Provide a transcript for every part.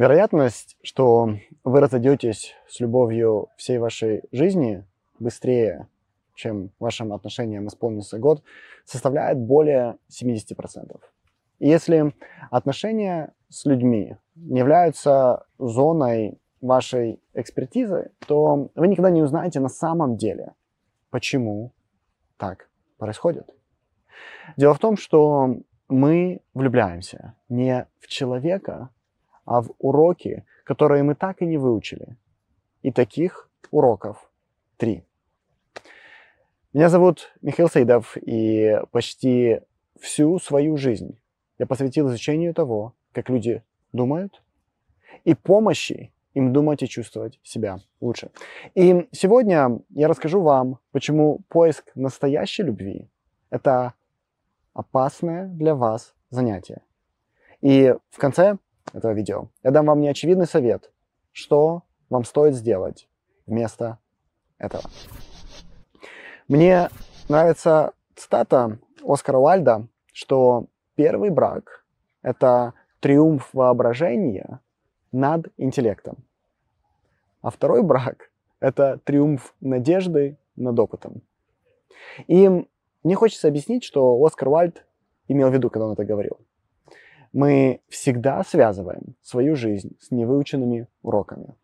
Вероятность, что вы разойдетесь с любовью всей вашей жизни быстрее, чем вашим отношениям исполнится год, составляет более 70%. И если отношения с людьми не являются зоной вашей экспертизы, то вы никогда не узнаете на самом деле, почему так происходит. Дело в том, что мы влюбляемся не в человека, а в уроки, которые мы так и не выучили. И таких уроков три. Меня зовут Михаил Саидов, и почти всю свою жизнь я посвятил изучению того, как люди думают, и помощи им думать и чувствовать себя лучше. И сегодня я расскажу вам, почему поиск настоящей любви – это опасное для вас занятие. И в конце этого видео я дам вам неочевидный совет, что вам стоит сделать вместо этого. Мне нравится цитата Оскара Уальда, что первый брак – это триумф воображения над интеллектом, а второй брак – это триумф надежды над опытом. И мне хочется объяснить, что Оскар Уальд имел в виду, когда он это говорил. Мы всегда связываем свою жизнь с невыученными уроками.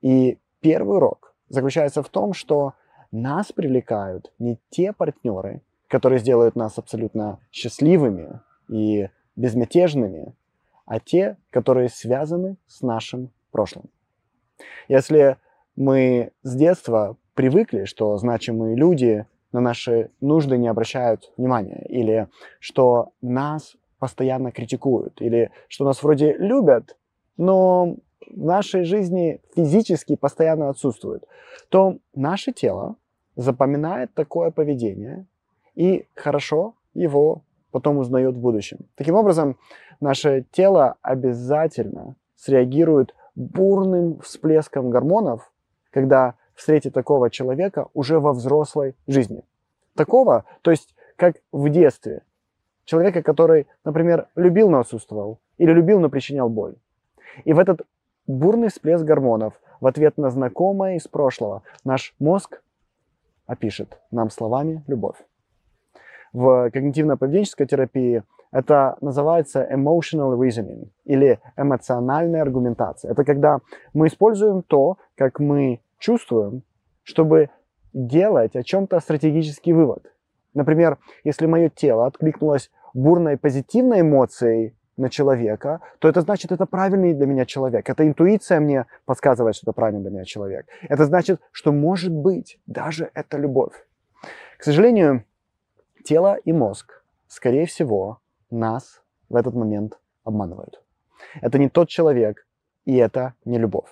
И первый урок заключается в том, что нас привлекают не те партнеры, которые сделают нас абсолютно счастливыми и безмятежными, а те, которые связаны с нашим прошлым. Если мы с детства привыкли, что значимые люди на наши нужды не обращают внимания, или что нас постоянно критикуют, или что нас вроде любят, но в нашей жизни физически постоянно отсутствуют, то наше тело запоминает такое поведение и хорошо его потом узнает в будущем. Таким образом, наше тело обязательно среагирует бурным всплеском гормонов, когда встретит такого человека уже во взрослой жизни. Такого, то есть как в детстве. Человека, который, например, любил, но отсутствовал, или любил, но причинял боль. И в этот бурный всплеск гормонов в ответ на знакомое из прошлого наш мозг опишет нам словами любовь. В когнитивно-поведенческой терапии это называется emotional reasoning или эмоциональная аргументация. Это когда мы используем то, как мы чувствуем, чтобы делать о чем-то стратегический вывод. Например, если мое тело откликнулось бурной позитивной эмоцией на человека, то это значит, это правильный для меня человек. Эта интуиция мне подсказывает, что это правильный для меня человек. Это значит, что может быть даже это любовь. К сожалению, тело и мозг, скорее всего, нас в этот момент обманывают. Это не тот человек, и это не любовь.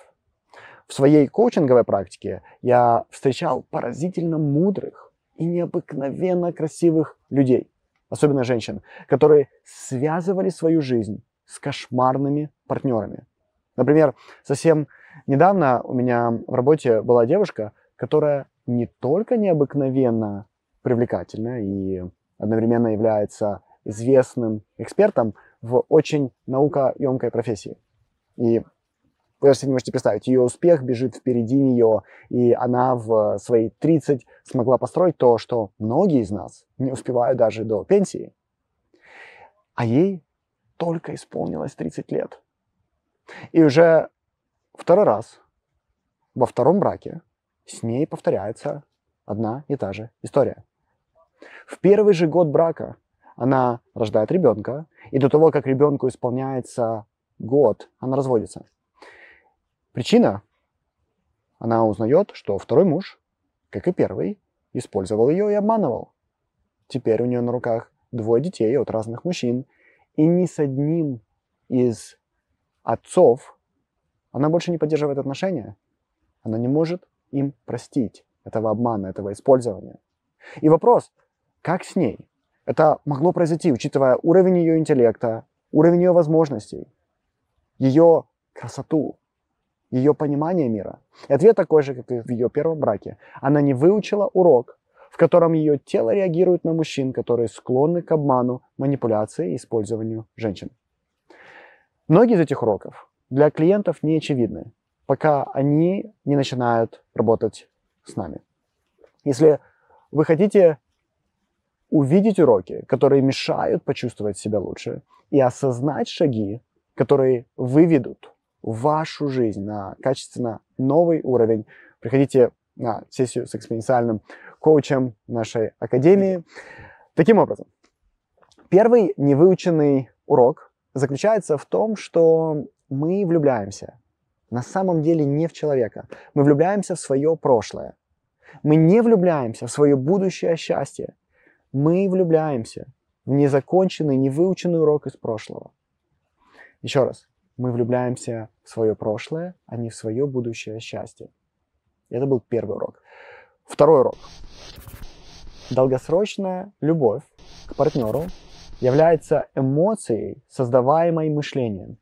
В своей коучинговой практике я встречал поразительно мудрых и необыкновенно красивых людей – особенно женщин, которые связывали свою жизнь с кошмарными партнерами. Например, совсем недавно у меня в работе была девушка, которая не только необыкновенно привлекательна и одновременно является известным экспертом в очень наукоемкой профессии. И вы себе не можете представить, ее успех бежит впереди нее, и она в свои 30 смогла построить то, что многие из нас не успевают даже до пенсии. А ей только исполнилось 30 лет. И уже второй раз во втором браке с ней повторяется одна и та же история. В первый же год брака она рождает ребенка, и до того, как ребенку исполняется год, она разводится. Причина? Она узнает, что второй муж, как и первый, использовал ее и обманывал. Теперь у нее на руках двое детей от разных мужчин, и ни с одним из отцов она больше не поддерживает отношения. Она не может им простить этого обмана, этого использования. И вопрос, как с ней? Это могло произойти, учитывая уровень ее интеллекта, уровень ее возможностей, ее красоту, ее понимание мира. И ответ такой же, как и в ее первом браке. Она не выучила урок, в котором ее тело реагирует на мужчин, которые склонны к обману, манипуляции и использованию женщин. Многие из этих уроков для клиентов не очевидны, пока они не начинают работать с нами. Если вы хотите увидеть уроки, которые мешают почувствовать себя лучше, и осознать шаги, которые выведут вашу жизнь на качественно новый уровень, приходите на сессию с экспоненциальным коучем нашей академии. Таким образом, первый невыученный урок заключается в том, что мы влюбляемся на самом деле не в человека. Мы влюбляемся в свое прошлое. Мы не влюбляемся в свое будущее счастье. Мы влюбляемся в незаконченный, невыученный урок из прошлого. Еще раз, мы влюбляемся в свое прошлое, а не в свое будущее счастье. Это был первый урок. Второй урок. Долгосрочная любовь к партнеру является эмоцией, создаваемой мышлением.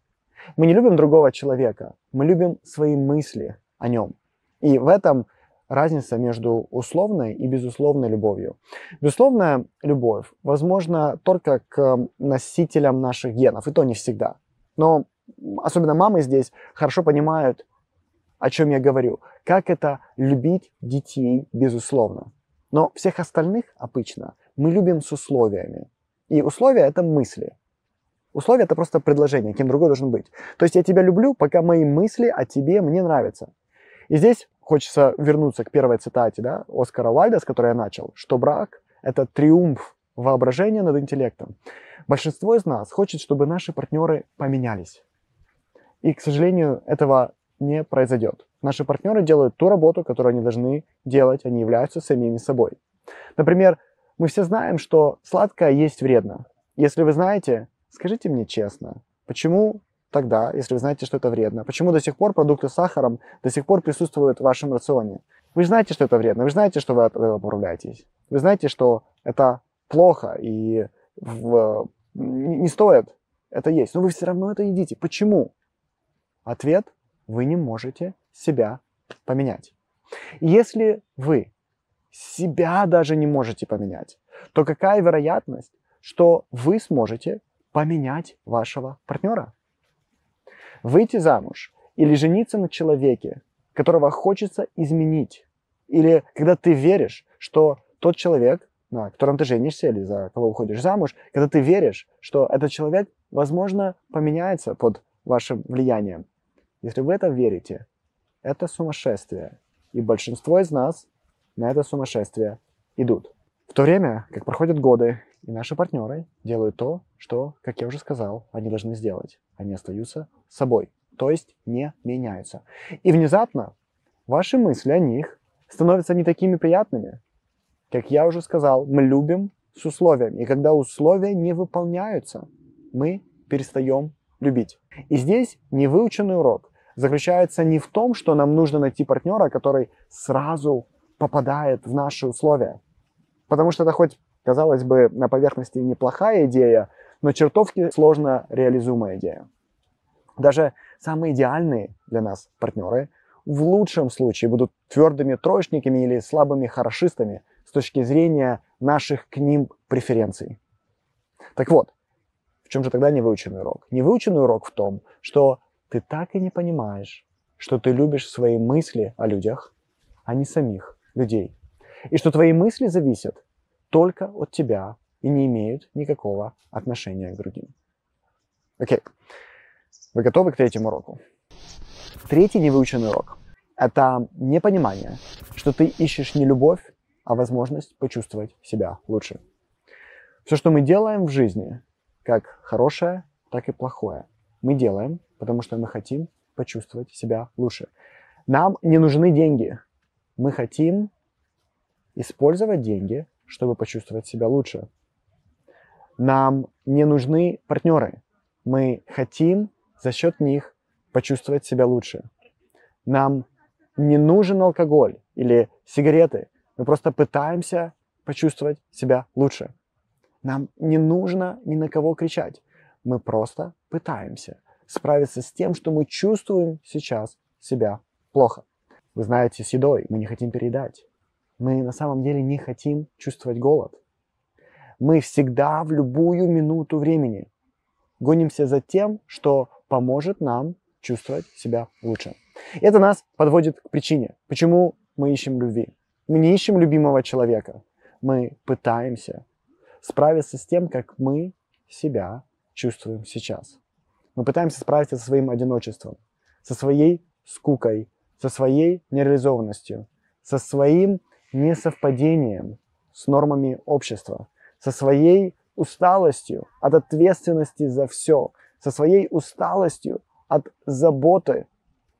Мы не любим другого человека, мы любим свои мысли о нем. И в этом разница между условной и безусловной любовью. Безусловная любовь возможна только к носителям наших генов, и то не всегда. Но особенно мамы здесь хорошо понимают, о чем я говорю. Как это любить детей безусловно. Но всех остальных обычно мы любим с условиями. И условия — это мысли. Условия — это просто предложение, кем другой должен быть. То есть я тебя люблю, пока мои мысли о тебе мне нравятся. И здесь хочется вернуться к первой цитате да, Оскара Уальда, с которой я начал, что брак — это триумф воображения над интеллектом. Большинство из нас хочет, чтобы наши партнеры поменялись. И, к сожалению, этого не произойдет. Наши партнеры делают ту работу, которую они должны делать, они являются самими собой. Например, мы все знаем, что сладкое есть вредно. Если вы знаете, скажите мне честно, почему тогда, если вы знаете, что это вредно? Почему до сих пор продукты с сахаром до сих пор присутствуют в вашем рационе? Вы знаете, что это вредно, вы знаете, что вы от этого управляетесь. Вы знаете, что это плохо и в, не стоит это есть, но вы все равно это едите. Почему? Ответ – вы не можете себя поменять. Если вы себя даже не можете поменять, то какая вероятность, что вы сможете поменять вашего партнера? выйти замуж или жениться на человеке, которого хочется изменить, или когда ты веришь, что тот человек, на котором ты женишься или за кого уходишь замуж, когда ты веришь, что этот человек, возможно, поменяется под вашим влиянием. Если вы это верите, это сумасшествие. И большинство из нас на это сумасшествие идут. В то время, как проходят годы, и наши партнеры делают то, что, как я уже сказал, они должны сделать. Они остаются собой, то есть не меняются. И внезапно ваши мысли о них становятся не такими приятными. Как я уже сказал, мы любим с условиями. И когда условия не выполняются, мы перестаем любить. И здесь невыученный урок заключается не в том, что нам нужно найти партнера, который сразу попадает в наши условия. Потому что это хоть, казалось бы, на поверхности неплохая идея, но чертовски сложно реализуемая идея. Даже самые идеальные для нас партнеры в лучшем случае будут твердыми троечниками или слабыми хорошистами с точки зрения наших к ним преференций. Так вот, в чем же тогда невыученный урок? Невыученный урок в том, что ты так и не понимаешь, что ты любишь свои мысли о людях, а не самих людей. И что твои мысли зависят только от тебя и не имеют никакого отношения к другим. Окей. Вы готовы к третьему уроку? Третий невыученный урок – это непонимание, что ты ищешь не любовь, а возможность почувствовать себя лучше. Все, что мы делаем в жизни, как хорошее, так и плохое, мы делаем, потому что мы хотим почувствовать себя лучше. Нам не нужны деньги. Мы хотим использовать деньги, чтобы почувствовать себя лучше. Нам не нужны партнеры. Мы хотим за счет них почувствовать себя лучше. Нам не нужен алкоголь или сигареты. Мы просто пытаемся почувствовать себя лучше. Нам не нужно ни на кого кричать. Мы просто пытаемся справиться с тем, что мы чувствуем сейчас себя плохо. Вы знаете, с едой мы не хотим переедать. Мы на самом деле не хотим чувствовать голод. Мы всегда в любую минуту времени гонимся за тем, что поможет нам чувствовать себя лучше. Это нас подводит к причине, почему мы ищем любви. Мы не ищем любимого человека. Мы пытаемся справиться с тем, как мы себя чувствуем сейчас. Мы пытаемся справиться со своим одиночеством, со своей скукой, со своей нереализованностью, со своим несовпадением с нормами общества, со своей усталостью от ответственности за все, со своей усталостью от заботы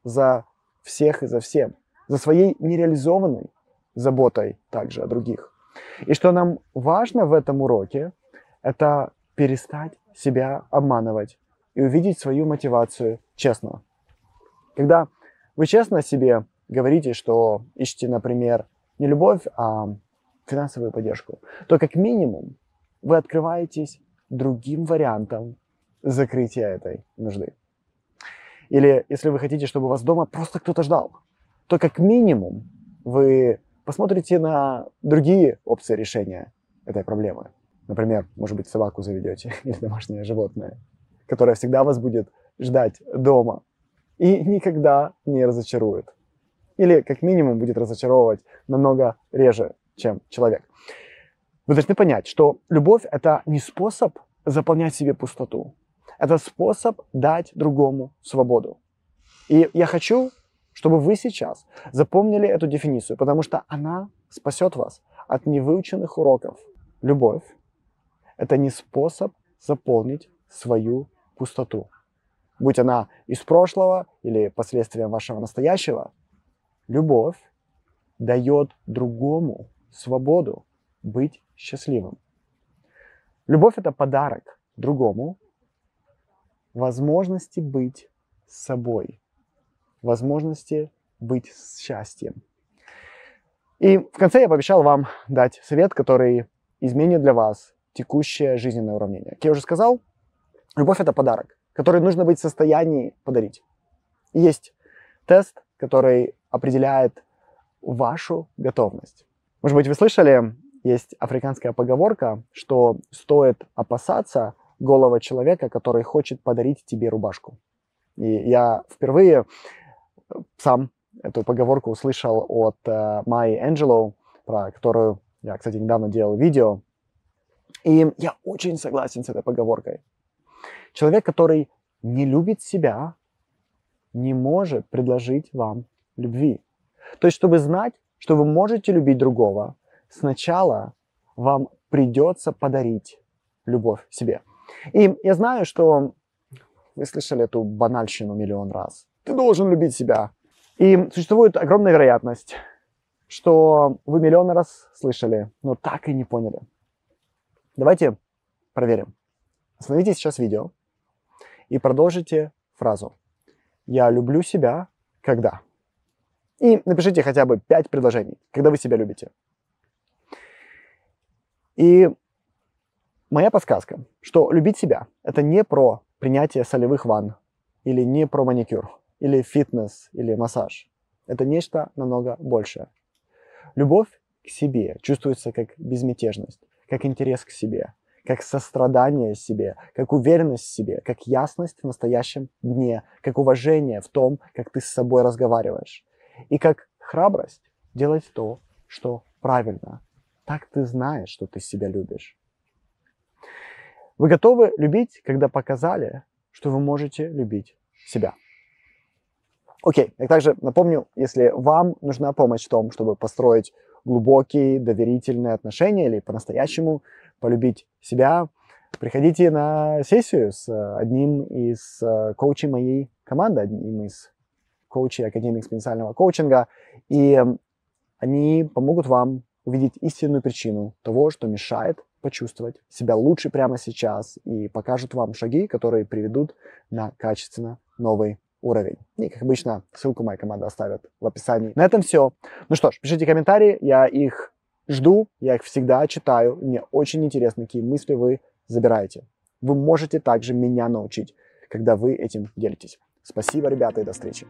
за всех и за всем, за своей нереализованной заботой также о других. И что нам важно в этом уроке, это перестать себя обманывать и увидеть свою мотивацию честно. Когда вы честно себе говорите, что ищете, например, не любовь, а финансовую поддержку, то как минимум вы открываетесь другим вариантам закрытия этой нужды. Или если вы хотите, чтобы вас дома просто кто-то ждал, то как минимум вы посмотрите на другие опции решения этой проблемы. Например, может быть, собаку заведете или домашнее животное, которое всегда вас будет ждать дома и никогда не разочарует. Или как минимум будет разочаровывать намного реже, чем человек. Вы должны понять, что любовь — это не способ заполнять себе пустоту. Это способ дать другому свободу. И я хочу, чтобы вы сейчас запомнили эту дефиницию, потому что она спасет вас от невыученных уроков. Любовь — это не способ заполнить свою пустоту. Будь она из прошлого или последствием вашего настоящего, любовь дает другому свободу быть счастливым. Любовь — это подарок другому, возможности быть собой, возможности быть счастьем. И в конце я пообещал вам дать совет, который изменит для вас текущее жизненное уравнение. Как я уже сказал, любовь — это подарок, который нужно быть в состоянии подарить. Есть тест, который определяет вашу готовность. Может быть, вы слышали, есть африканская поговорка, что стоит опасаться голого человека, который хочет подарить тебе рубашку. И я впервые сам эту поговорку услышал от uh, Майи Энджело, про которую я, кстати, недавно делал видео. И я очень согласен с этой поговоркой. Человек, который не любит себя, не может предложить вам любви. То есть, чтобы знать, что вы можете любить другого, сначала вам придется подарить любовь себе. И я знаю, что вы слышали эту банальщину миллион раз. Ты должен любить себя. И существует огромная вероятность, что вы миллион раз слышали, но так и не поняли. Давайте проверим. Остановите сейчас видео и продолжите фразу. Я люблю себя когда? И напишите хотя бы пять предложений, когда вы себя любите. И моя подсказка, что любить себя – это не про принятие солевых ванн, или не про маникюр, или фитнес, или массаж. Это нечто намного большее. Любовь к себе чувствуется как безмятежность, как интерес к себе, как сострадание себе, как уверенность в себе, как ясность в настоящем дне, как уважение в том, как ты с собой разговариваешь, и как храбрость делать то, что правильно, так ты знаешь, что ты себя любишь. Вы готовы любить, когда показали, что вы можете любить себя. Окей, я также напомню, если вам нужна помощь в том, чтобы построить глубокие, доверительные отношения или по-настоящему полюбить себя, приходите на сессию с одним из э, коучей моей команды, одним из коучей Академии экспоненциального коучинга, и они помогут вам увидеть истинную причину того, что мешает почувствовать себя лучше прямо сейчас и покажут вам шаги, которые приведут на качественно новый уровень. И, как обычно, ссылку моя команда оставит в описании. На этом все. Ну что ж, пишите комментарии, я их жду, я их всегда читаю. Мне очень интересно, какие мысли вы забираете. Вы можете также меня научить, когда вы этим делитесь. Спасибо, ребята, и до встречи.